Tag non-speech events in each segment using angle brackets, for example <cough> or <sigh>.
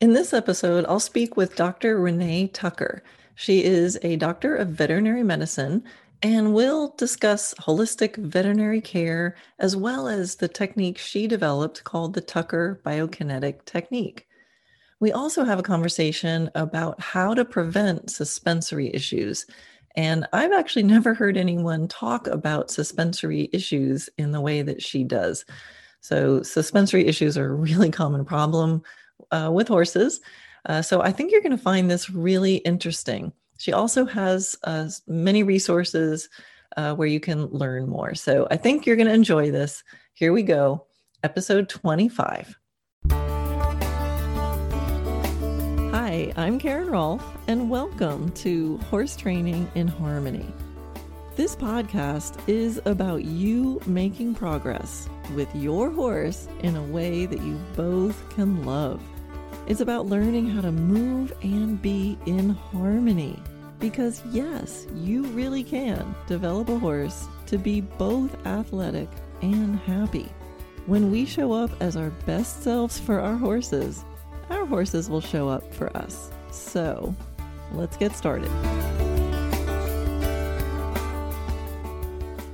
In this episode, I'll speak with Dr. Renee Tucker. She is a doctor of veterinary medicine and we'll discuss holistic veterinary care as well as the technique she developed called the Tucker Biokinetic Technique. We also have a conversation about how to prevent suspensory issues. And I've actually <laughs> never heard anyone talk about suspensory issues in the way that she does. So, suspensory issues are a really common problem uh, with horses. Uh, so I think you're going to find this really interesting. She also has uh, many resources uh, where you can learn more. So I think you're going to enjoy this. Here we go, episode 25. Hi, I'm Karen Rolfe, and welcome to Horse Training in Harmony. This podcast is about you making progress with your horse in a way that you both can love. It's about learning how to move and be in harmony. Because, yes, you really can develop a horse to be both athletic and happy. When we show up as our best selves for our horses, our horses will show up for us. So, let's get started.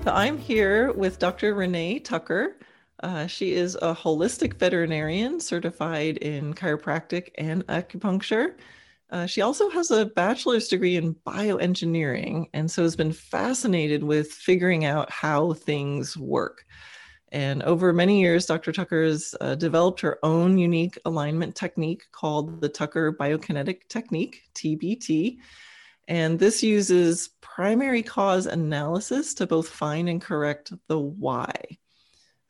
So I'm here with Dr. Renee Tucker. Uh, she is a holistic veterinarian certified in chiropractic and acupuncture. Uh, she also has a bachelor's degree in bioengineering and so has been fascinated with figuring out how things work. And over many years, Dr. Tucker has uh, developed her own unique alignment technique called the Tucker Biokinetic Technique, TBT. And this uses primary cause analysis to both find and correct the why.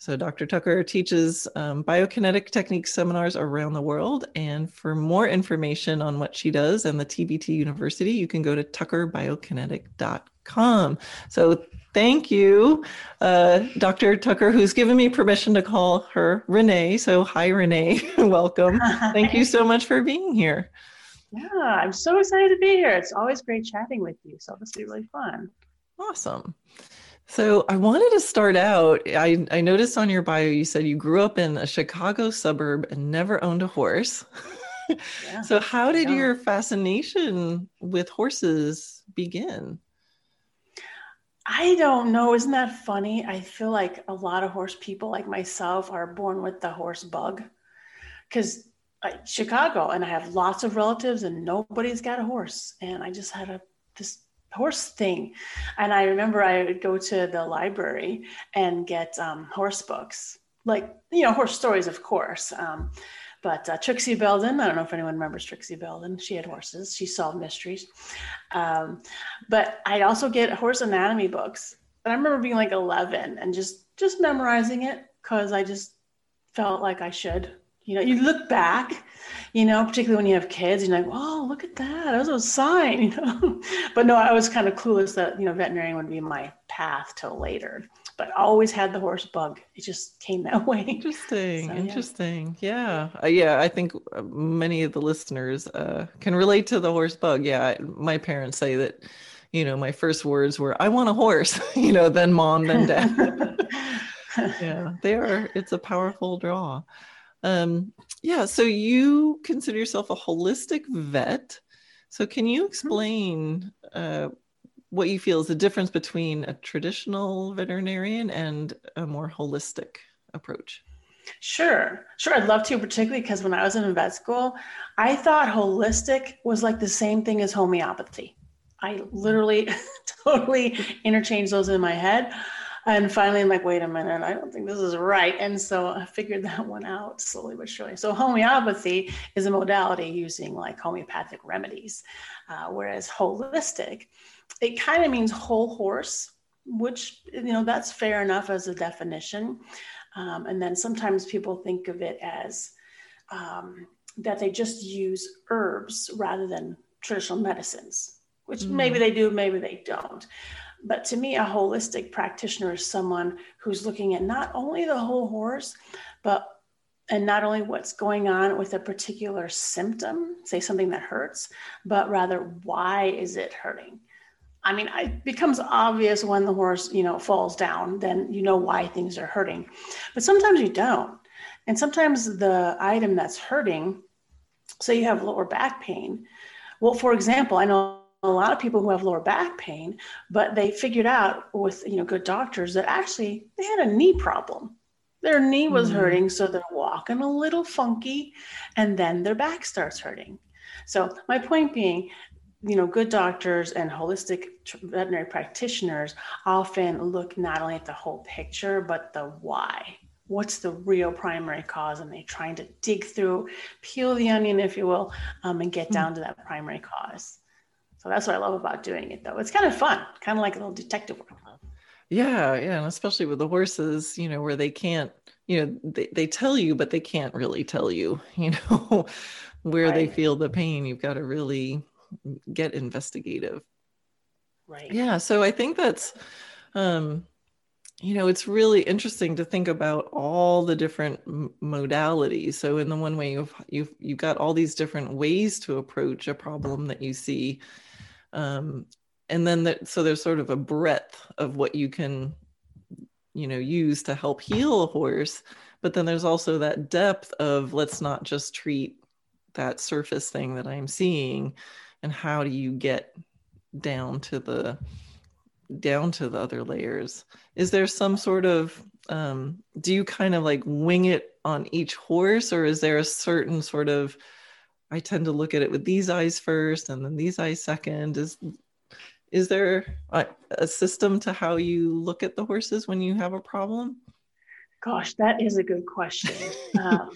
So, Dr. Tucker teaches um, biokinetic technique seminars around the world. And for more information on what she does and the TBT University, you can go to tuckerbiokinetic.com. So, thank you, uh, Dr. Tucker, who's given me permission to call her Renee. So, hi, Renee. <laughs> Welcome. Thank you so much for being here. Yeah, I'm so excited to be here. It's always great chatting with you. So, this will be really fun. Awesome. So I wanted to start out. I, I noticed on your bio you said you grew up in a Chicago suburb and never owned a horse. <laughs> Yeah, so how did yeah. your fascination with horses begin? I don't know. Isn't that funny? I feel like a lot of horse people like myself are born with the horse bug because Chicago and I have lots of relatives and nobody's got a horse. And I just had a this horse thing. And I remember I would go to the library and get um, horse books, like, you know, horse stories, of course. Um, but uh, Trixie Belden, I don't know if anyone remembers Trixie Belden. She had horses, she solved mysteries. Um, but I'd also get horse anatomy books. And I remember being like 11 and just just memorizing it because I just felt like I should. You know, you look back you know, particularly when you have kids, you're like, oh, look at that. That was a sign, <laughs> you know. but no, I was kind of clueless that, you know, veterinarian would be my path till later. But I always had the horse bug. It just came that <laughs> way. Interesting. So, interesting. Yeah. Yeah. Uh, yeah. I think uh, many of the listeners uh, can relate to the horse bug. Yeah. My parents say that, you know, my first words were, I want a horse, <laughs> you know, then mom, then dad. yeah. They are, it's a powerful draw. Um, yeah, so you consider yourself a holistic vet. So can you mm-hmm. explain uh, what you feel is the difference between a traditional veterinarian and a more holistic approach? Sure, sure. I'd love to, particularly because when I was in vet school, I thought holistic was like the same thing as homeopathy. I literally <laughs> totally interchanged those in my head. And finally, I'm like, wait a minute, I don't think this is right. And so I figured <laughs> that one out slowly but surely. So homeopathy is a modality using like homeopathic remedies, uh, whereas holistic, it kind of means whole horse, which, you know, that's fair enough as a definition. Um, and then sometimes people think of it as um, that they just use herbs rather than traditional medicines, which mm. maybe they do, maybe they don't. But to me, a holistic practitioner is someone who's looking at not only the whole horse, but and not only what's going on with a particular symptom, say something that hurts, but rather why is it hurting? I mean, it becomes obvious when the horse, you know, falls down, then you know why things are hurting. But sometimes you don't. And sometimes the item that's hurting say you have lower back pain. Well, for example, I know a lot of people who have lower back pain, but they figured out with you know good doctors that actually they had a knee problem. Their knee was mm-hmm. hurting, so they're walking a little funky, and then their back starts hurting. So my point being, you know, good doctors and holistic veterinary practitioners often look not only at the whole picture, but the why. What's the real primary cause? And they're trying to dig through, peel the onion, if you will, um, and get hmm. down to that primary cause. So that's what I love about doing it, though. It's kind of fun, kind of like a little detective work. Yeah, yeah, and especially with the horses, you know, where they can't, you know, they, they tell you, but they can't really tell you, <laughs> you know, where right. they feel the pain. You've got to really get investigative. Right. Yeah. So I think that's, um, you know, it's really interesting to think about all the different m- modalities. So in the one way you've you've you've got all these different ways to approach a problem that you see, um, and then that so there's sort of a breadth of what you can, you know, use to help heal a horse. But then there's also that depth of let's not just treat that surface thing that I'm seeing and how do you get down to the down to the other layers is there some sort of um, do you kind of like wing it on each horse or is there a certain sort of i tend to look at it with these eyes first and then these eyes second is is there a, a system to how you look at the horses when you have a problem gosh that is a good question <laughs> um,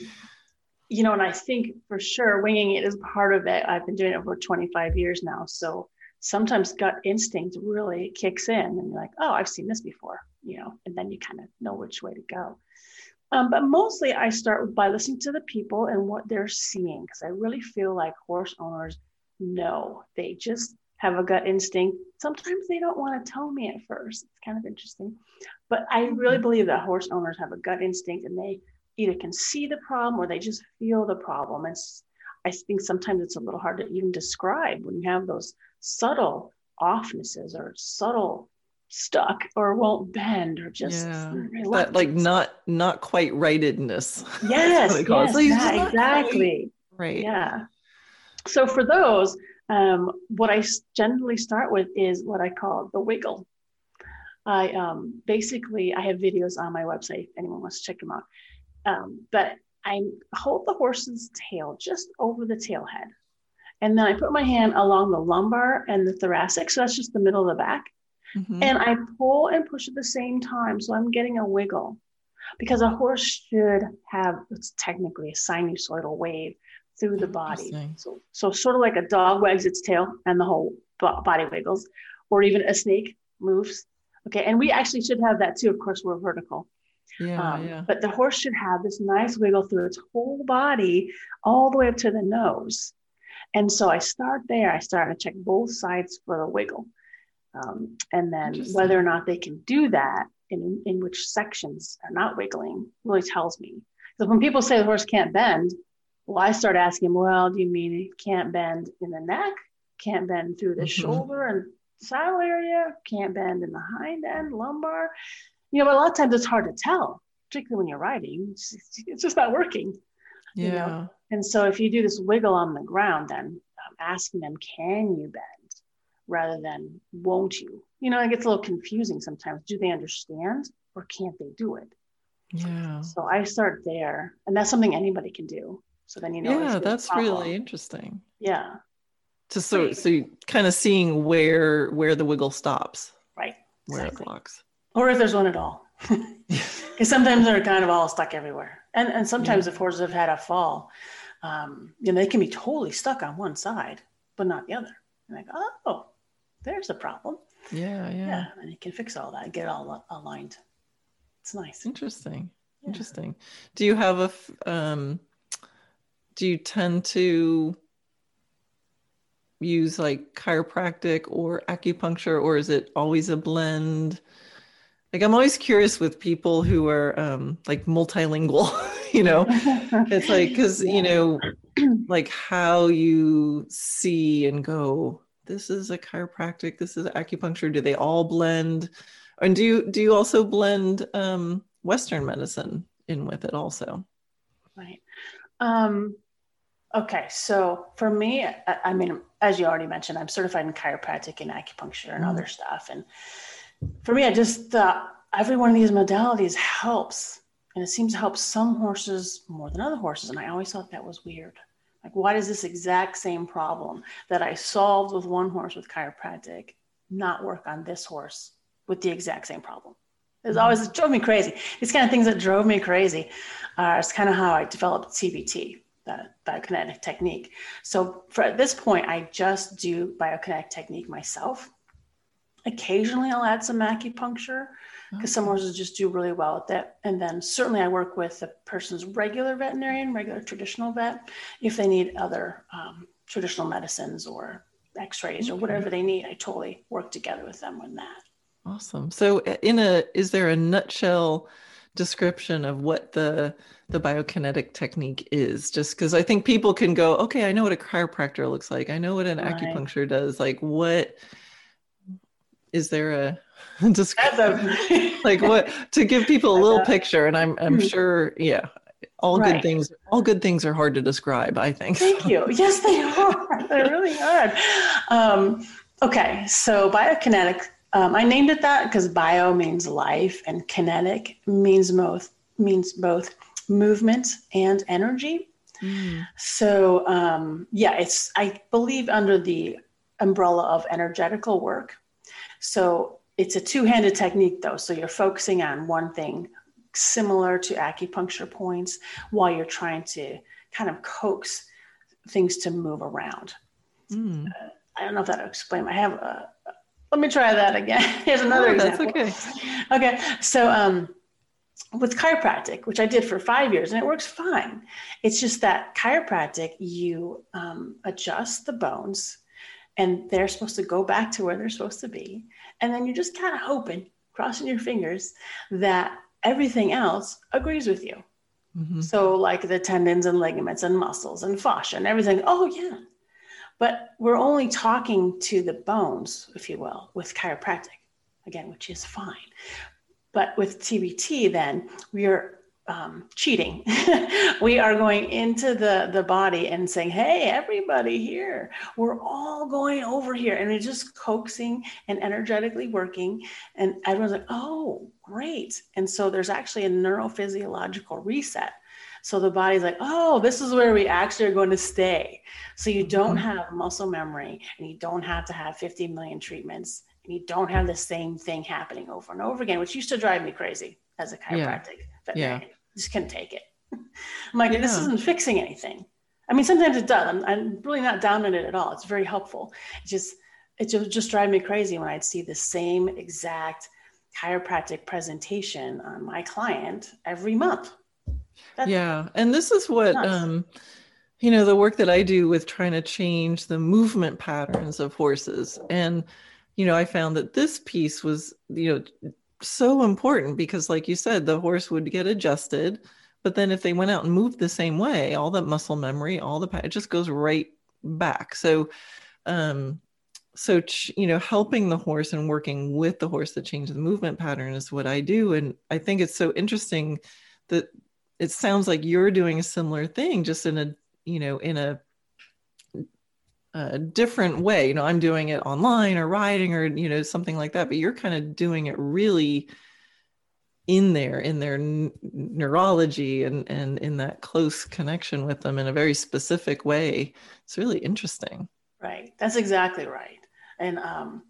you know, and I think for sure winging it is part of it. I've been doing it for 25 years now. So sometimes gut instinct really kicks in and you're like, oh, I've seen this before, you know, and then you kind of know which way to go. Um, but mostly I start by listening to the people and what they're seeing because I really feel like horse owners know. They just have a gut instinct. Sometimes they don't want to tell me at first. It's kind of interesting. But I really mm-hmm. believe that horse owners have a gut instinct and they either can see the problem or they just feel the problem. And I think sometimes it's a little hard to even describe when you have those subtle offnesses or subtle stuck or won't bend or just yeah. that like not not quite rightedness. <laughs> Yes, yes yeah, exactly. Right. Yeah. So for those, um, what I generally start with is what I call the wiggle. I um, basically I have videos on my website if anyone wants to check them out. Um, but I hold the horse's tail just over the tail head. And then I put my hand along the lumbar and the thoracic. So that's just the middle of the back. Mm-hmm. And I pull and push at the same time. So I'm getting a wiggle because a horse should have, it's technically a sinusoidal wave through the body. So, so sort of like a dog wags its tail and the whole body wiggles, or even a snake moves. Okay. And we actually should have that too. Of course, we're vertical. Yeah, um, yeah. But the horse should have this nice wiggle through its whole body, all the way up to the nose. And so I start there. I start to check both sides for the wiggle. Um, and then whether or not they can do that in, in which sections are not wiggling really tells me. So when people say the horse can't bend, well, I start asking, well, do you mean it can't bend in the neck? Can't bend through the mm-hmm. shoulder and saddle area? Can't bend in the hind end, lumbar? you know, but a lot of times it's hard to tell, particularly when you're riding. It's, it's just not working. Yeah. You know? And so if you do this wiggle on the ground, then um, asking them, can you bend rather than won't you? You know, it gets a little confusing sometimes. Do they understand or can't they do it? Yeah. So I start there, and that's something anybody can do. So then you know. Yeah, that's really interesting. Yeah. To so so kind of seeing where where the wiggle stops. Right. Where exactly. it blocks or if there's one at all. <laughs> <laughs> Because sometimes they're kind of all stuck everywhere. And, and sometimes yeah. if horses have had a fall, um, you know, they can be totally stuck on one side, but not the other. And like, oh, there's a problem. Yeah, yeah. Yeah, and you can fix all that, get it all aligned. It's nice. Interesting. Yeah. Interesting. Do you have a, um, do you tend to use like chiropractic or acupuncture, or is it always a blend? like i'm always curious with people who are um like multilingual <laughs> you know <laughs> it's like because yeah. you know like how you see and go this is a chiropractic this is acupuncture do they all blend and do you do you also blend um western medicine in with it also right um Okay, so for me, I, I, mean, as you already mentioned, I'm certified in chiropractic and acupuncture and mm. other stuff. And for me, I just thought every one of these modalities helps. And it seems to help some horses more than other horses. And I always thought that was weird. Like, why does this exact same problem that I solved with one horse with chiropractic not work on this horse with the exact same problem? It's mm-hmm. always it drove me crazy. These kind of things that drove me crazy. Uh, it's kind of how I developed TBT, the biokinetic technique. So for at this point, I just do biokinetic technique myself. Occasionally, I'll add some acupuncture because some horses just do really well at that. And then certainly, I work with the person's regular veterinarian, regular traditional vet, if they need other um, traditional medicines or X-rays or whatever they need. I totally work together with them on that. Awesome. So, uh, in a is there a nutshell description of what the the biokinetic technique is? Just because I think people can go, okay, I know what a chiropractor looks like. I know what an right. acupuncture does. Like, what is there a <laughs> description? <laughs> like what to give people a <laughs> little picture? And I'm I'm mm-hmm. sure, yeah, all right. good things all good things are hard to describe i think thank you yes they are they really are um, okay so biokinetic um, I named it that because bio means life and kinetic means both means both movement and energy. Mm. So um, yeah, it's I believe under the umbrella of energetical work. So it's a two-handed technique though. So you're focusing on one thing similar to acupuncture points while you're trying to kind of coax things to move around. Mm. Uh, I don't know if that'll explain. I have a, let me try that again. <laughs> Here's another oh, example. okay. Okay. So um, with chiropractic, which I did for five years, and it works fine. It's just that chiropractic, you um, adjust the bones, and they're supposed to go back to where they're supposed to be, and then you're just kind of hoping, crossing your fingers, that everything else agrees with you. Mm-hmm. So, like the tendons and ligaments and muscles and fascia and everything. Oh yeah, but we're only talking to the bones, if you will, with chiropractic, again, which is fine. But with TBT, then we are um, cheating. <laughs> we are going into the, the body and saying, hey, everybody here, we're all going over here. And it's just coaxing and energetically working. And everyone's like, oh, great. And so there's actually a neurophysiological reset so the body's like, oh, this is where we actually are going to stay. So you don't mm-hmm. have muscle memory and you don't have to have 50 million treatments and you don't have the same thing happening over and over again, which used to drive me crazy as a chiropractic yeah. yeah. Just couldn't take it. <laughs> I'm like, yeah. this isn't fixing anything. I mean, sometimes it does. I'm, I'm really not down on it at all. It's very helpful. It just, it just, just drive me crazy when I'd see the same exact chiropractic presentation on my client every month. That's yeah. And this is what, um, you know, the work that I do with trying to change the movement patterns of horses. And, you know, I found that this piece was, you know, so important because, like you said, the horse would get adjusted. But then if they went out and moved the same way, all that muscle memory, all the, it just goes right back. So, um, so you know helping the horse and working with the horse to change the movement pattern is what i do and i think it's so interesting that it sounds like you're doing a similar thing just in a you know in a, a different way you know i'm doing it online or writing or you know something like that but you're kind of doing it really in there in their n- neurology and and in that close connection with them in a very specific way. It's really interesting. Right. That's exactly right. And um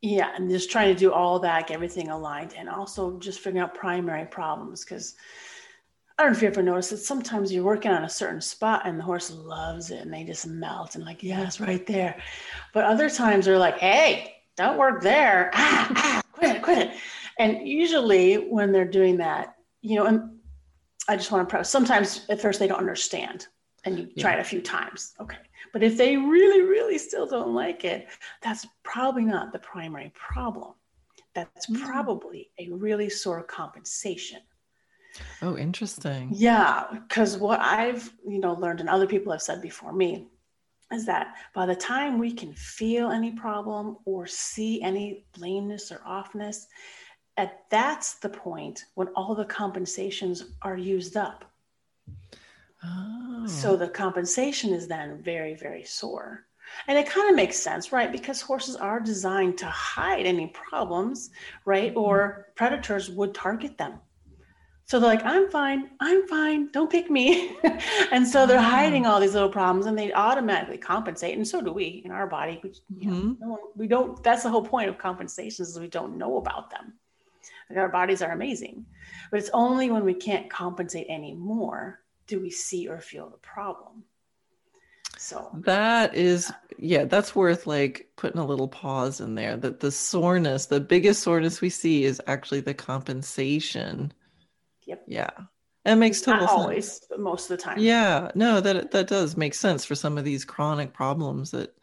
yeah and just trying to do all that everything aligned and also just figuring out primary problems because I don't know if you ever noticed that sometimes you're working on a certain spot and the horse loves it and they just melt and like, yes, right there. But other times they're like, hey, don't work there. <laughs> Ah, ah, quit it, quit it. And usually when they're doing that, you know, and I just want to press, sometimes at first they don't understand and you try yeah. it a few times. Okay. But if they really, really still don't like it, that's probably not the primary problem. That's mm. probably a really sore compensation Oh, interesting. Yeah, because what I've you know learned and other people have said before me is that by the time we can feel any problem or see any lameness or offness, at that's the point when all the compensations are used up. Oh. So the compensation is then very, very sore. And it kind of makes sense, right? Because horses are designed to hide any problems, right? Or mm-hmm. predators would target them. So they're like, I'm fine, I'm fine, don't pick me. <laughs> and so they're hiding all these little problems and they automatically compensate. And so do we in our body. We, you know, mm-hmm. we don't, that's the whole point of compensations is we don't know about them. Like our bodies are amazing. But it's only when we can't compensate anymore do we see or feel the problem. So that is, yeah, that's worth like putting a little pause in there. That the soreness, the biggest soreness we see is actually the compensation Yep. Yeah. It makes total Not sense. always, but most of the time. Yeah. No, that that does make sense for some of these chronic problems that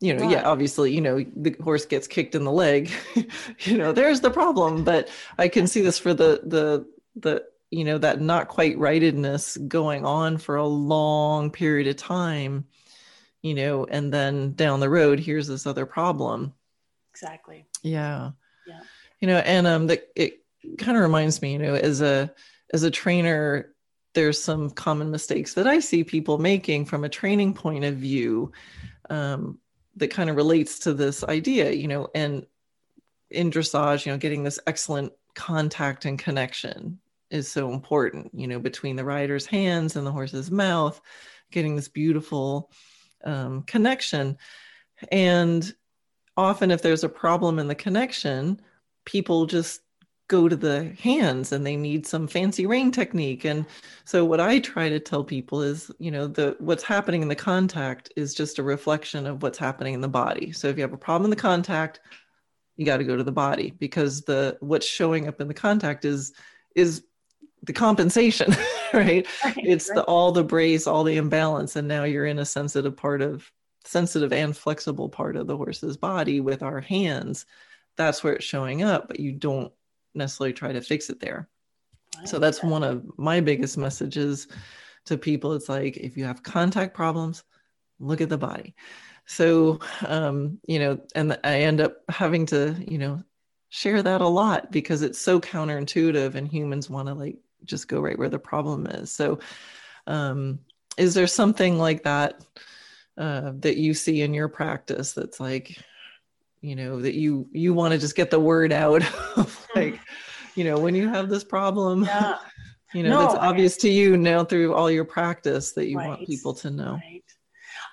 you know, right. yeah, obviously, you know, the horse gets kicked in the leg, <laughs> you know, there's the problem. But I can see this for the the the you know that not quite rightedness going on for a long period of time you know and then down the road here's this other problem exactly yeah yeah you know and um that it kind of reminds me, you know, as a as a trainer, there's some common mistakes that I see people making from a training point of view um, that kind of relates to this idea, you know, and in dressage, you know, getting this excellent contact and connection is so important, you know, between the rider's hands and the horse's mouth, getting this beautiful um, connection. And often, if there's a problem in the connection, people just go to the hands and they need some fancy rein technique and so what i try to tell people is you know the what's happening in the contact is just a reflection of what's happening in the body so if you have a problem in the contact you got to go to the body because the what's showing up in the contact is is the compensation <laughs> right? right it's right. the all the brace all the imbalance and now you're in a sensitive part of sensitive and flexible part of the horse's body with our hands that's where it's showing up but you don't necessarily try to fix it there. So that's one of my biggest messages to people. It's like if you have contact problems, look at the body. So, um, you know, and I end up having to, you know, share that a lot because it's so counterintuitive and humans want to like just go right where the problem is. So, um, is there something like that uh, that you see in your practice that's like, you know that you you want to just get the word out of <laughs> mm. like you know when you have this problem yeah. <laughs> you know no, it's obvious I, to you now through all your practice that you right, want people to know right.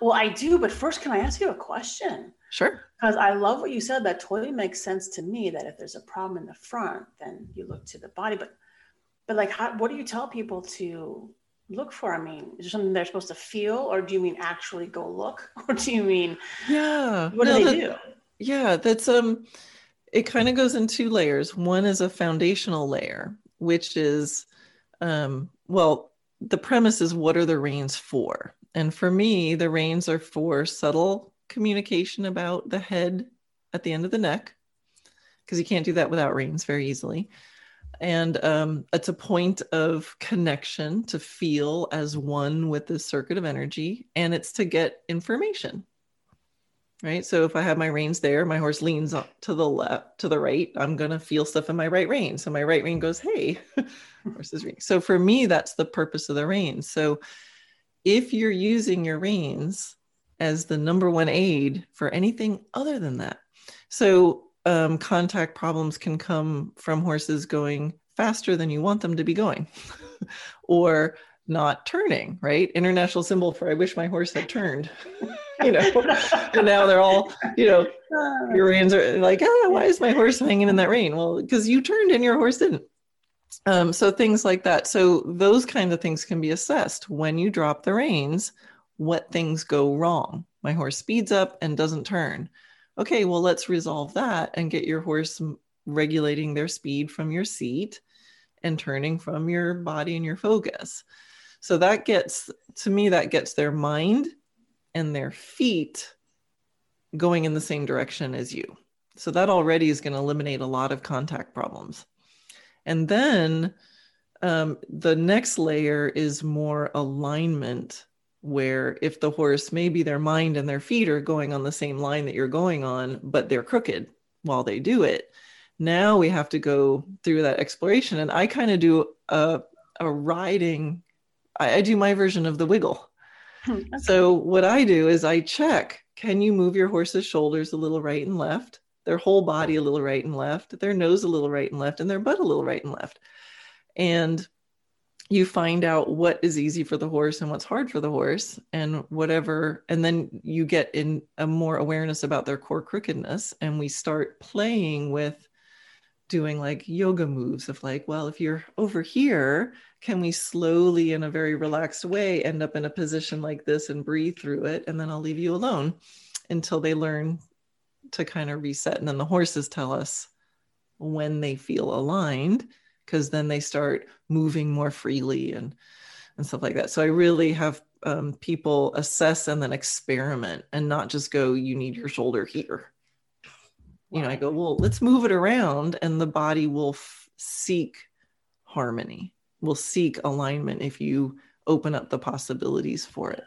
well i do but first can i ask you a question sure because i love what you said that totally makes sense to me that if there's a problem in the front then you look to the body but but like how, what do you tell people to look for? I mean, is there something they're supposed to feel, or do you mean actually go look, <laughs> or do you mean yeah? What no, do they do? Yeah, that's um it kind of goes in two layers. One is a foundational layer, which is um well, the premise is what are the reins for? And for me, the reins are for subtle communication about the head at the end of the neck, because you can't do that without reins very easily. And um, it's a point of connection to feel as one with the circuit of energy, and it's to get information right? So if I have my reins there, my horse leans to the left, to the right, I'm going to feel stuff in my right rein. So my right rein goes, hey, <laughs> horse's rein. So for me, that's the purpose of the reins. So if you're using your reins as the number one aid for anything other than that, so um, contact problems can come from horses going faster than you want them to be going, <laughs> or not turning, right? International symbol for I wish my horse had turned. <laughs> you know, and now they're all, you know, <laughs> your reins are like, oh, why is my horse hanging in that rein? Well, because you turned and your horse didn't. Um, so things like that. So those kind of things can be assessed when you drop the reins. What things go wrong? My horse speeds up and doesn't turn. Okay, well, let's resolve that and get your horse regulating their speed from your seat and turning from your body and your focus. So that gets, to me, that gets their mind and their feet going in the same direction as you. So that already is going to eliminate a lot of contact problems. And then um, the next layer is more alignment, where if the horse, maybe their mind and their feet are going on the same line that you're going on, but they're crooked while they do it. Now we have to go through that exploration. And I kind of do a, a riding I, I do my version of the wiggle. <laughs> Okay. So what I do is I check, can you move your horse's shoulders a little right and left, their whole body a little right and left, their nose a little right and left, and their butt a little right and left. And you find out what is easy for the horse and what's hard for the horse and whatever and then you get in a more awareness about their core crookedness and we start playing with doing like yoga moves of like well if you're over here can we slowly in a very relaxed way end up in a position like this and breathe through it and then i'll leave you alone until they learn to kind of reset and then the horses tell us when they feel aligned because then they start moving more freely and and stuff like that. So I really have um, people assess and then experiment and not just go, you need your shoulder here. You know, I go, well, let's move it around and the body will f- seek harmony, will seek alignment if you open up the possibilities for it.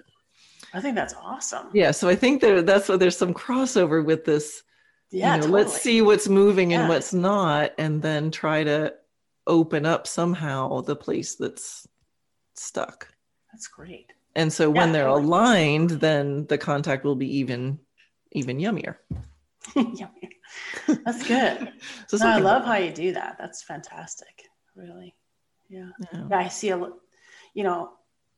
I think that's awesome. Yeah. So I think that that's why there's some crossover with this. Yeah. you know, totally. let's see what's moving and what's not, and then try to open up somehow the place that's stuck. That's great. And so when they're totally. aligned, then the contact will be even even yummier. <laughs> Yummy. That's good. <laughs> So No, I love how you do that. That's fantastic. Really. Yeah. Yeah. Yeah, I see a, you know,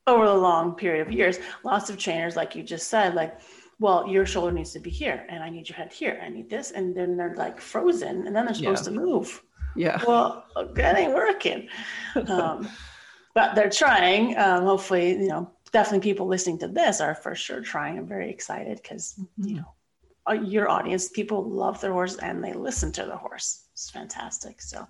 over the long period of years, lots of trainers, like you just said, like, well, your shoulder needs to be here, and I need your head here. I need this, and then they're like frozen, and then they're supposed to move. Yeah. Well, that ain't working. Um, but they're trying. Um, hopefully, you know, definitely people listening to this are for sure trying. I'm very excited because you know, uh, your audience, people love their horse and they listen to the horse. It's fantastic. So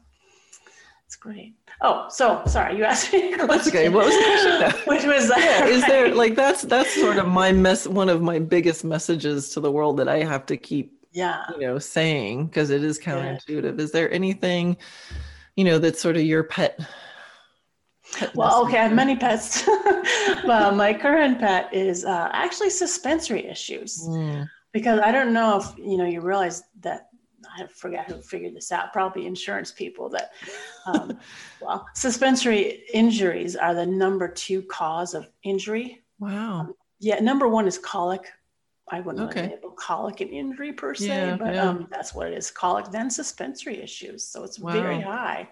it's great. Oh, so sorry, you asked me. A That's okay. What was the question? <laughs> Which was yeah is there like that's that's sort of my mess one of my biggest messages to the world that i have to keep yeah. you know saying because it is counterintuitive is there anything you know that's sort of your pet, pet Well, okay, I have many pets. <laughs> well, my current pet is uh, actually suspensory issues. Mm, because I don't know if you know you realize that I forget who figured this out. Probably insurance people. That um, <laughs> well, suspensory injuries are the number two cause of injury. wow Yeah, number one is colic. I wouldn't okay. label colic an injury per se, Yeah, but yeah. um, that's what it is. Colic, then suspensory issues. So it's Wow. very high,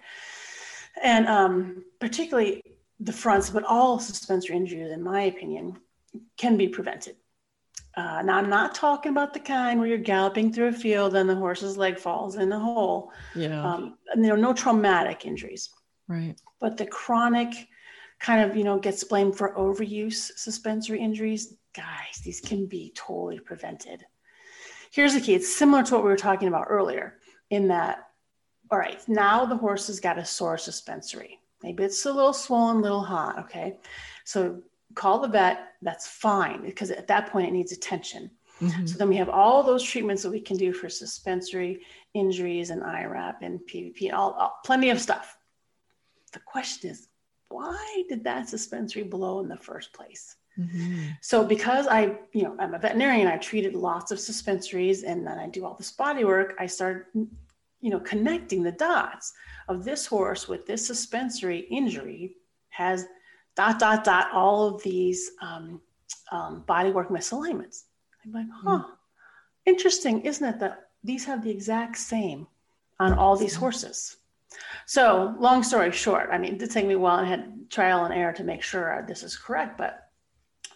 and um, particularly the fronts, but all suspensory injuries, in my opinion, can be prevented. Uh, now, I'm not talking about the kind where you're galloping through a field and the horse's leg falls in the hole. yeah Um, and there are no traumatic injuries, right but the chronic kind of, you know, gets blamed for overuse suspensory injuries. Guys, these can be totally prevented. Here's the key it's similar to what we were talking about earlier, in that, all right, now the horse has got a sore suspensory. Maybe it's a little swollen, a little hot. Okay. So call the vet. That's fine because at that point it needs attention. Mhm. So then we have all those treatments that we can do for suspensory injuries and IRAP and PRP, all, all plenty of stuff. The question is, why did that suspensory blow in the first place? Mhm. So because I, you know, I'm a veterinarian, I treated lots of suspensories and then I do all this body work, I started, you know, connecting the dots of this horse with this suspensory injury has dot, dot, dot, all of these um, um, body work misalignments. I'm like, huh, interesting, isn't it that these have the exact same on all these horses? So long story short, I mean, it did take me a while and had trial and error to make sure this is correct, but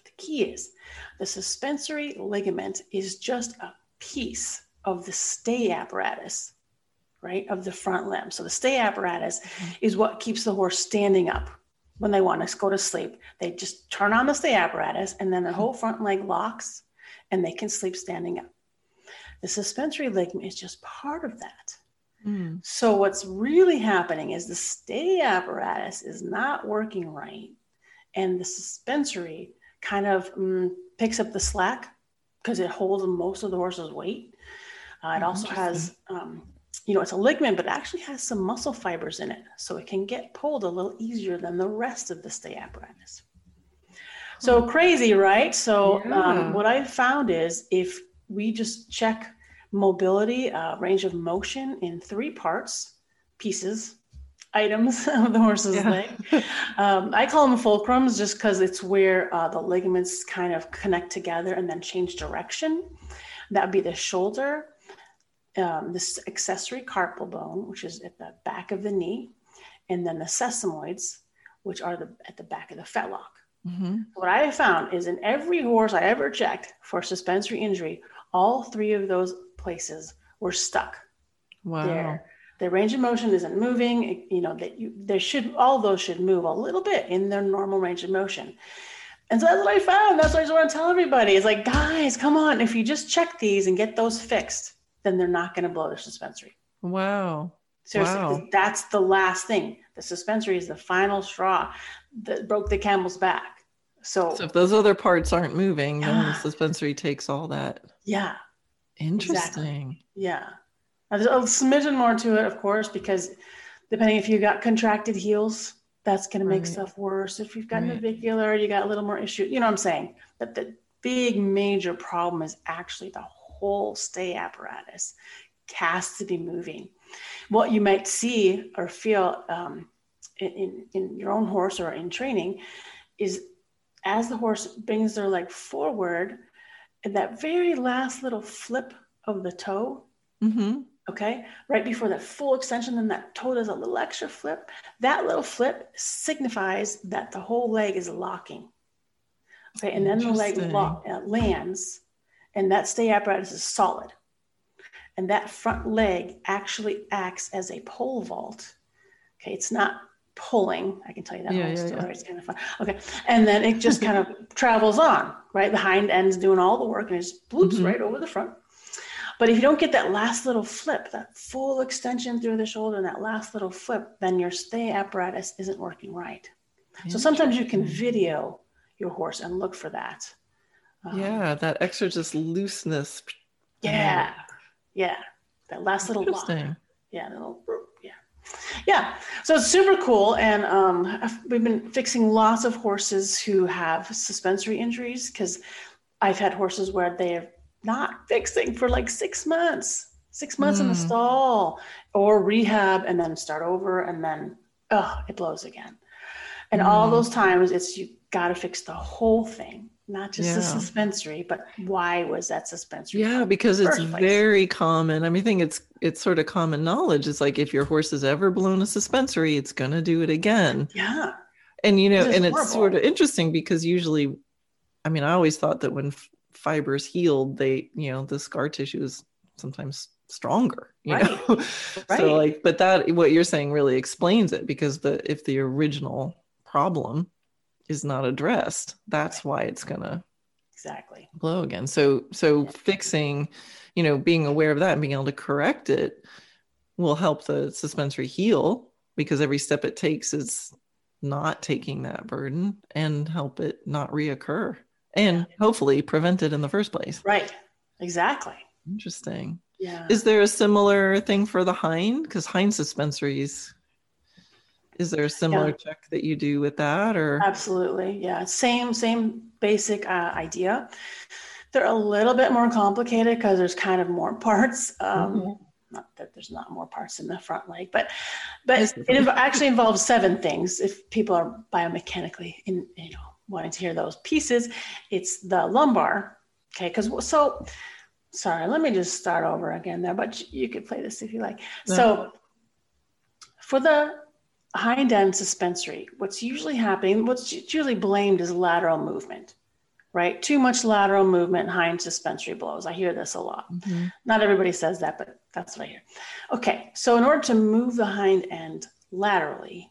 the key is the suspensory ligament is just a piece of the stay apparatus, right, of the front limb. So the stay apparatus is what keeps the horse standing up when they want to go to sleep. They just turn on the stay apparatus and then the whole front leg locks and they can sleep standing up. The suspensory ligament is just part of that. Mm. So what's really happening is the stay apparatus is not working right, and the suspensory kind of mm, picks up the slack because it holds most of the horse's weight. Uh, it also has, um, you know, it's a ligament, but it actually has some muscle fibers in it, so it can get pulled a little easier than the rest of the stay apparatus. So crazy, right? So Yeah. um, what I found is if we just check mobility, uh, range of motion in three parts, pieces, items <laughs> of the horse's yeah. leg. Um, I call them fulcrums just because it's where uh, the ligaments kind of connect together and then change direction. That would be the shoulder, um, this accessory carpal bone, which is at the back of the knee, and then the sesamoids, which are the, at the back of the fetlock. Mm-hmm. What I have found is in every horse I ever checked for suspensory injury, all three of those places were stuck. Wow. Their, their range of motion isn't moving. You know that you there should all those should move a little bit in their normal range of motion. And so that's what I found. That's what I just want to tell everybody. It's like, guys, come on. If you just check these and get those fixed, then they're not going to blow their suspensory. Wow. Seriously, wow. that's the last thing. The suspensory is the final straw that broke the camel's back. So, so if those other parts aren't moving, yeah. then the suspensory takes all that. Yeah. Interesting. Exactly. Yeah. Now, there's a smidgen more to it, of course, because depending if you got contracted heels, that's going to make right. stuff worse. If you've got right. navicular, you got a little more issue. You know what I'm saying? But the big major problem is actually the whole stay apparatus has to be moving. What you might see or feel um, in, in, your own horse or in training is as the horse brings their leg forward, and that very last little flip of the toe, mm-hmm. okay, right before that full extension, then that toe does a little extra flip. That little flip signifies that the whole leg is locking. Okay, and then the leg lock, uh, lands, and that stay apparatus is solid. And that front leg actually acts as a pole vault. Okay, it's not pulling. I can tell you that yeah, whole yeah, story. Yeah. It's kind of fun. Okay. And then it just kind of <laughs> travels on, right? The hind end's doing all the work and it just bloops mm-hmm. right over the front. But if you don't get that last little flip, that full extension through the shoulder, and that last little flip, then your stay apparatus isn't working right. So sometimes you can video your horse and look for that. Um, yeah, that extra just looseness. Yeah, yeah, that last little lock. Yeah, little yeah, yeah. so it's super cool, and um, we've been fixing lots of horses who have suspensory injuries because I've had horses where they're not fixing for like six months, six months mm. in the hmm. stall, or rehab, and then start over, and then oh, it blows again. And mm. all those times, it's you got to fix the whole thing not just yeah. the suspensory, but why was that suspensory? Yeah, because it's very common. I mean, I think it's it's sort of common knowledge. It's like if your horse has ever blown a suspensory, it's gonna do it again. Yeah. And you know, and horrible. it's sort of interesting because usually, I mean, I always thought that when f- fibers healed, they, you know, the scar tissue is sometimes stronger you right. know <laughs> right. so like but that what you're saying really explains it because the if the original problem is not addressed that's why it's gonna exactly. blow again. So so yeah. fixing you know being aware of that and being able to correct it will help the suspensory heal because every step it takes is not taking that burden and help it not reoccur and yeah. hopefully prevent it in the first place. Right. Exactly. Interesting. Yeah. Is there a similar thing for the hind? Because hind suspensories is there a similar yeah. check that you do with that or absolutely yeah same same basic uh, idea they're a little bit more complicated because there's kind of more parts um, mm-hmm. not that there's not more parts in the front leg but but it inv- actually involves seven things if people are biomechanically in you know wanting to hear those pieces it's the lumbar okay because so sorry let me just start over again there but you could play this if you like no. so for the hind end suspensory, what's usually happening, what's usually blamed is lateral movement, right? Too much lateral movement, hind suspensory blows. I hear this a lot. Mm-hmm. Not everybody says that, but that's what I hear. Okay, so in order to move the hind end laterally,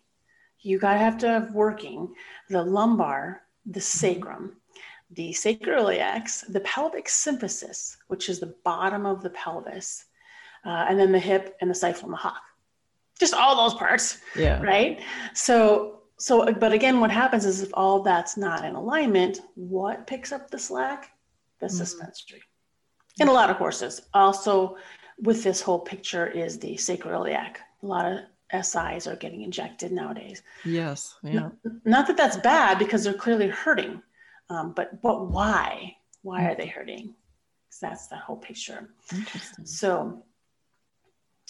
you got to have to have working the lumbar, the mm-hmm. sacrum, the sacroiliacs, the pelvic symphysis, which is the bottom of the pelvis, uh, and then the hip and the and the hock just all those parts. Yeah. Right. So, so, but again, what happens is if all that's not in alignment, what picks up the slack? The mm-hmm. suspensory. And a lot of horses. Also, with this whole picture is the sacroiliac. A lot of SIs are getting injected nowadays. Yes. Yeah. Not, not that that's bad because they're clearly hurting, um, but but why? Why are they hurting? Because that's the whole picture. Interesting. So,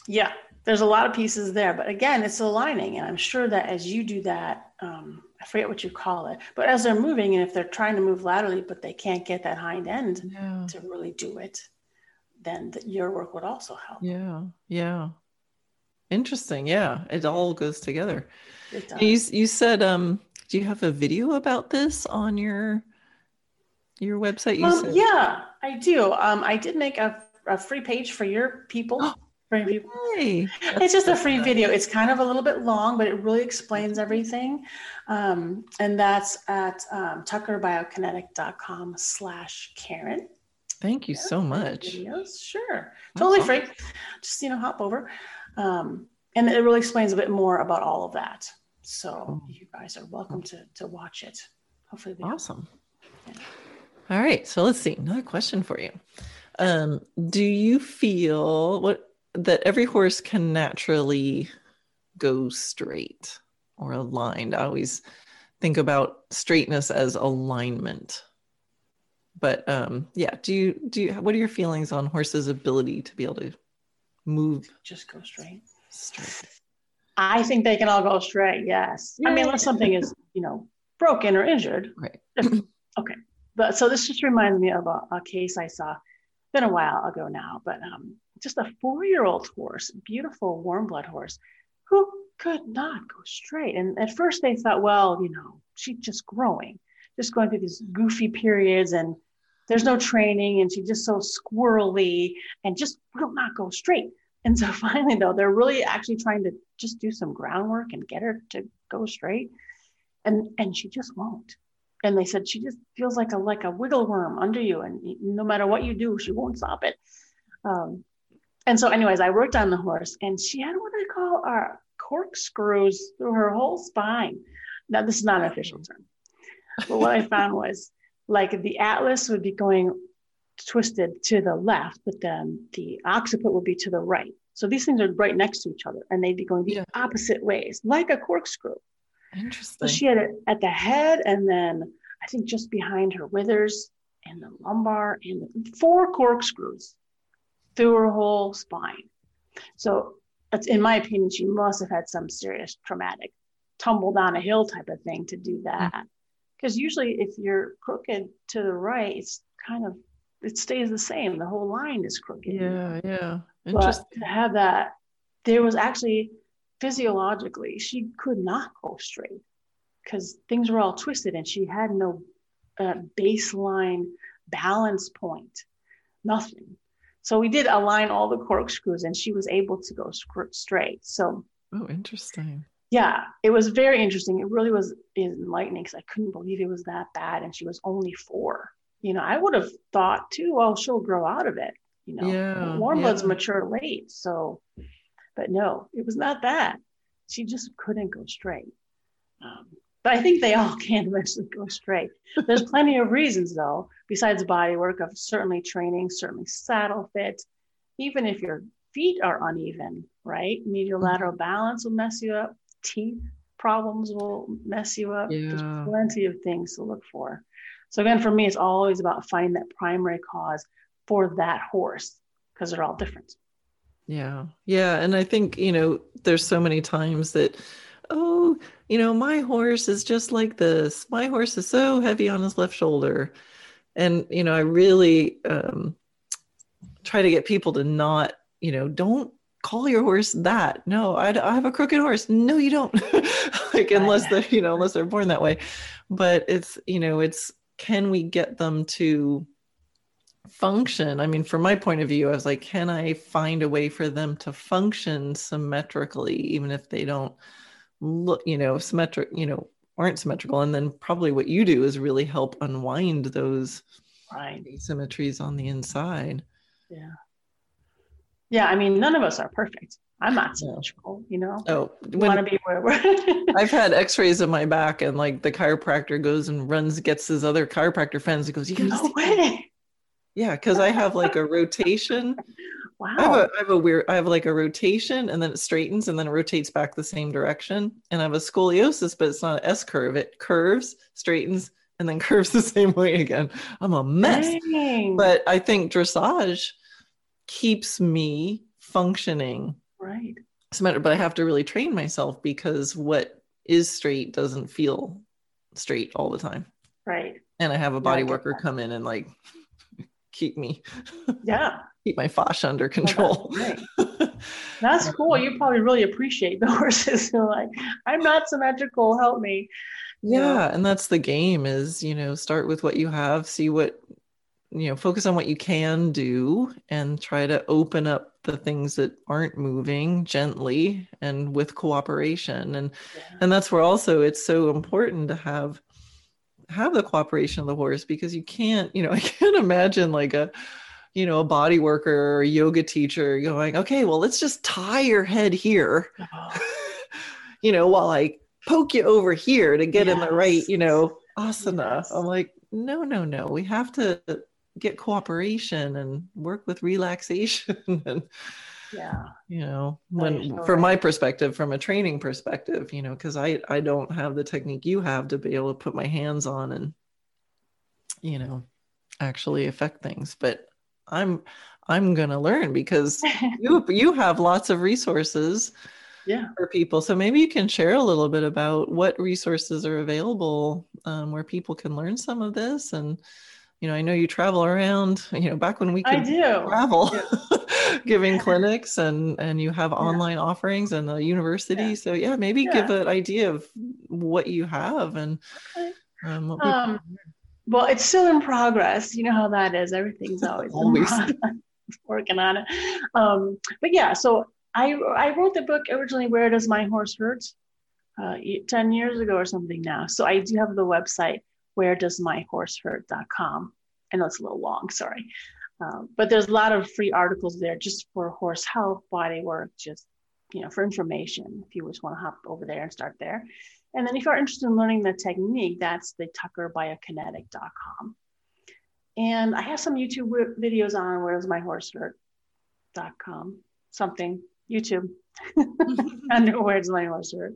yeah, there's a lot of pieces there, but again, it's aligning. And I'm sure that as you do that, um, I forget what you call it, but as they're moving and if they're trying to move laterally, but they can't get that hind end yeah. to really do it, then the, your work would also help. Yeah. Yeah. Interesting. Yeah. It all goes together. You, you said, um, do you have a video about this on your, your website? You um, yeah, I do. Um, I did make a, a free page for your people <gasps> Hey, it's just a free video. It's kind of a little bit long, but it really explains everything. Um, and that's at um, tuckerbiokinetic.com slash Karen. Thank you yeah, so much. Videos. Sure. Totally free. Just, you know, hop over. Um, and it really explains a bit more about all of that. So you guys are welcome to, to watch it. Hopefully. Awesome. Yeah. All right. So let's see. Another question for you. Um, do you feel what that every horse can naturally go straight or aligned. I always think about straightness as alignment. But um, yeah, do you do you what are your feelings on horses' ability to be able to move? Just go straight. Straight. I think they can all go straight. Yes. I mean, unless something is you know broken or injured. Right. okay. But so this just reminds me of a, a case I saw. Been a while ago now, but um, just a four year old horse, beautiful warm blood horse, who could not go straight. And at first they thought, well, you know, she's just growing, just going through these goofy periods and there's no training and she's just so squirrely and just will not go straight. And so <laughs> finally, though, they're really actually trying to just do some groundwork and get her to go straight. And and she just won't. And they said she just feels like a like a wiggle worm under you, and no matter what you do, she won't stop it. Um, and so, anyways, I worked on the horse, and she had what I call our corkscrews through her whole spine. Now, this is not an official term, but what I found <laughs> was like the atlas would be going twisted to the left, but then the occiput would be to the right. So these things are right next to each other, and they'd be going the yeah. opposite ways, like a corkscrew. Interesting. So she had it at the head, and then I think just behind her withers and the lumbar, and the, four corkscrews through her whole spine. So, that's in my opinion, she must have had some serious traumatic tumble down a hill type of thing to do mm. that. Because usually, if you're crooked to the right, it's kind of it stays the same. The whole line is crooked. Yeah, yeah. But to have that, there was actually physiologically she could not go straight because things were all twisted and she had no uh, baseline balance point, nothing. So we did align all the corkscrews and she was able to go straight. So, oh, interesting. Yeah, it was very interesting. It really was enlightening because I couldn't believe it was that bad. And she was only four. You know, I would have thought too, well, she'll grow out of it. You know, yeah, warm bloods mature late. So, but no, it was not that. She just couldn't go straight. Um, but I think they all <laughs> can eventually go straight. There's plenty of reasons, though, besides body work, of certainly training, certainly saddle fit. Even if your feet are uneven, right? Medial mm-hmm. lateral balance will mess you up. Teeth problems will mess you up. Yeah. There's plenty of things to look for. So, again, for me, it's always about finding that primary cause for that horse because they're all different. Yeah. Yeah. And I think, you know, there's so many times that oh, you know, my horse is just like this. My horse is so heavy on his left shoulder. And, you know, I really um, try to get people to not, you know, don't call your horse that. No, I, I have a crooked horse. No, you don't. <laughs> like, unless they're, you know, <laughs> unless they're born that way. But it's, you know, it's, can we get them to function i mean from my point of view i was like can i find a way for them to function symmetrically even if they don't look, you know, symmetric, you know, aren't symmetrical. And then probably what you do is really help unwind those right. asymmetries on the inside. Yeah. Yeah. I mean, none of us are perfect. I'm not symmetrical, you know. Oh, want to be where we're. <laughs> I've had X-rays of my back, and like the chiropractor goes and runs, gets his other chiropractor friends, and goes, "You no way." Yeah, because I have like a rotation Wow. <laughs> I have, a, I have a weird, I have like a rotation and then it straightens and then it rotates back the same direction. And I have a scoliosis, but it's not an S curve. It curves, straightens, and then <laughs> curves the same way again. I'm a mess. Dang. But I think dressage keeps me functioning right Matter, but I have to really train myself because what is straight doesn't feel straight all the time. Right. And I have a body yeah, worker come in and like keep me yeah. <laughs> keep my fascia under control. that's, <laughs> that's cool. You probably really appreciate the <laughs> horses. Who like i'm not symmetrical. Help me. Yeah and that's the game is you know start with what you have see what you know focus on what you can do and try to open up the things that aren't moving gently and with cooperation. And yeah. and that's where also it's so important to have have the cooperation of the horse because you can't you know <laughs> i can't imagine like a you know a body worker or a yoga teacher going okay well let's just tie your head here oh. <laughs> you know while i poke you over here to get yes. in the right you know asana yes. i'm like no no no we have to get cooperation and work with relaxation <laughs> and yeah. You know when sure. from my perspective from a training perspective you know because i i don't have the technique you have to be able to put my hands on and you know actually affect things but i'm i'm gonna learn because <laughs> you you have lots of resources yeah. for people. So maybe you can share a little bit about what resources are available um, where people can learn some of this and you know, I know you travel around, <laughs> you know, back when we could travel yeah. <laughs> giving clinics and, and you have yeah. online offerings and the university. Yeah. So yeah, maybe give an idea of what you have and, um, um, well, it's still in progress. You know how that is. Everything's <laughs> always, always. working on it. Um, but yeah, so I, I wrote the book originally, Where Does My Horse Hurt? Uh, 10 years ago or something now. So I do have the website where does my horse hurt.com. I know it's a little long, sorry. Um, but there's a lot of free articles there just for horse health, body work, just you know, for information. If you just want to hop over there and start there. And then if you're interested in learning the technique, that's the tuckerbiokinetic.com. And I have some YouTube videos on where does my horse hurt.com, something, YouTube, <laughs> under where's my horse hurt.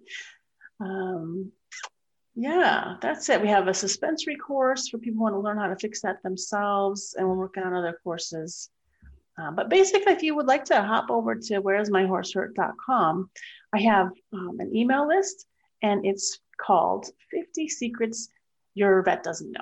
Um, yeah, that's it. We have a suspensory course for people who want to learn how to fix that themselves, and we're working on other courses. Uh, but basically, if you would like to hop over to where'smyhorsehurt.com, I have um, an email list, and it's called 50 Secrets Your Vet Doesn't Know.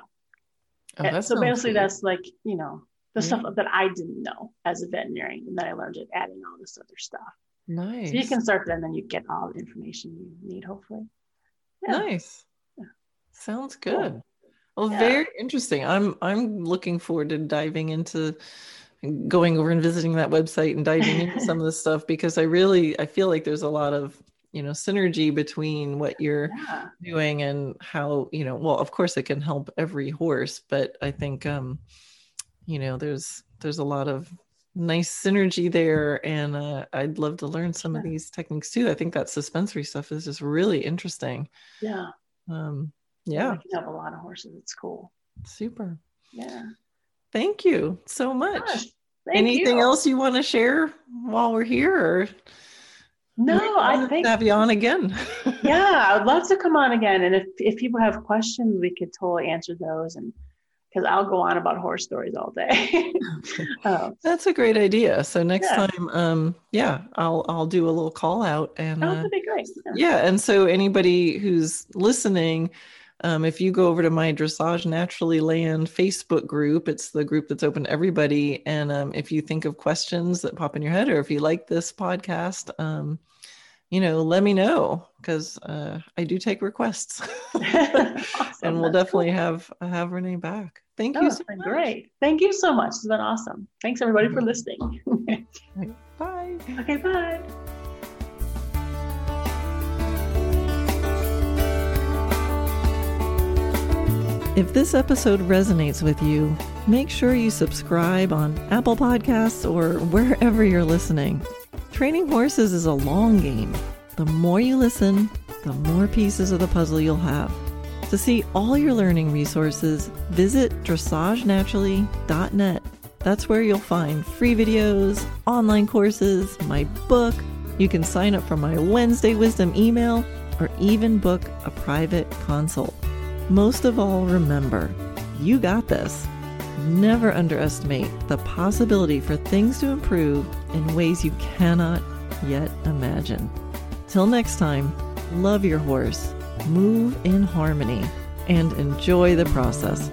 Oh, so basically, that's like, you know, the yeah. stuff that I didn't know as a veterinarian, and then I learned it adding all this other stuff. Nice. So you can start there, and then you get all the information you need, hopefully. Yeah. Nice. Sounds good. Well, yeah. very interesting. I'm I'm looking forward to diving into going over and visiting that website and diving into some of this stuff because I really I feel like there's a lot of you know synergy between what you're yeah. doing and how you know well of course it can help every horse but I think um you know there's there's a lot of nice synergy there and uh, I'd love to learn some of these techniques too. I think that suspensory stuff is just really interesting. Yeah. Um yeah. We can have a lot of horses. It's cool. Super. Yeah. Thank you so much. Gosh, Anything you. else you want to share while we're here? Or no, I think have you on again. <laughs> yeah, I'd love to come on again. And if if people have questions, we could totally answer those. And because I'll go on about horse stories all day. um, <laughs> That's a great idea. So next yeah. time, um, yeah, I'll I'll do a little call out and oh, that'd be great. Yeah. yeah, and so anybody who's listening um, if you go over to my Dressage Naturally Land Facebook group, it's the group that's open to everybody. And um, if you think of questions that pop in your head, or if you like this podcast, um, you know, let me know because uh, I do take requests, <laughs> awesome. and we'll definitely cool. have have Renee back. Thank oh, you. So great. Thank you so much. It's been awesome. Thanks everybody for listening. <laughs> bye. Okay. Bye. If this episode resonates with you, make sure you subscribe on Apple Podcasts or wherever you're listening. Training horses is a long game. The more you listen, the more pieces of the puzzle you'll have. To see all your learning resources, visit dressagenaturally.net. That's where you'll find free videos, online courses, my book. You can sign up for my Wednesday Wisdom email or even book a private consult. Most of all, remember, you got this. Never underestimate the possibility for things to improve in ways you cannot yet imagine. Till next time, love your horse, move in harmony, and enjoy the process.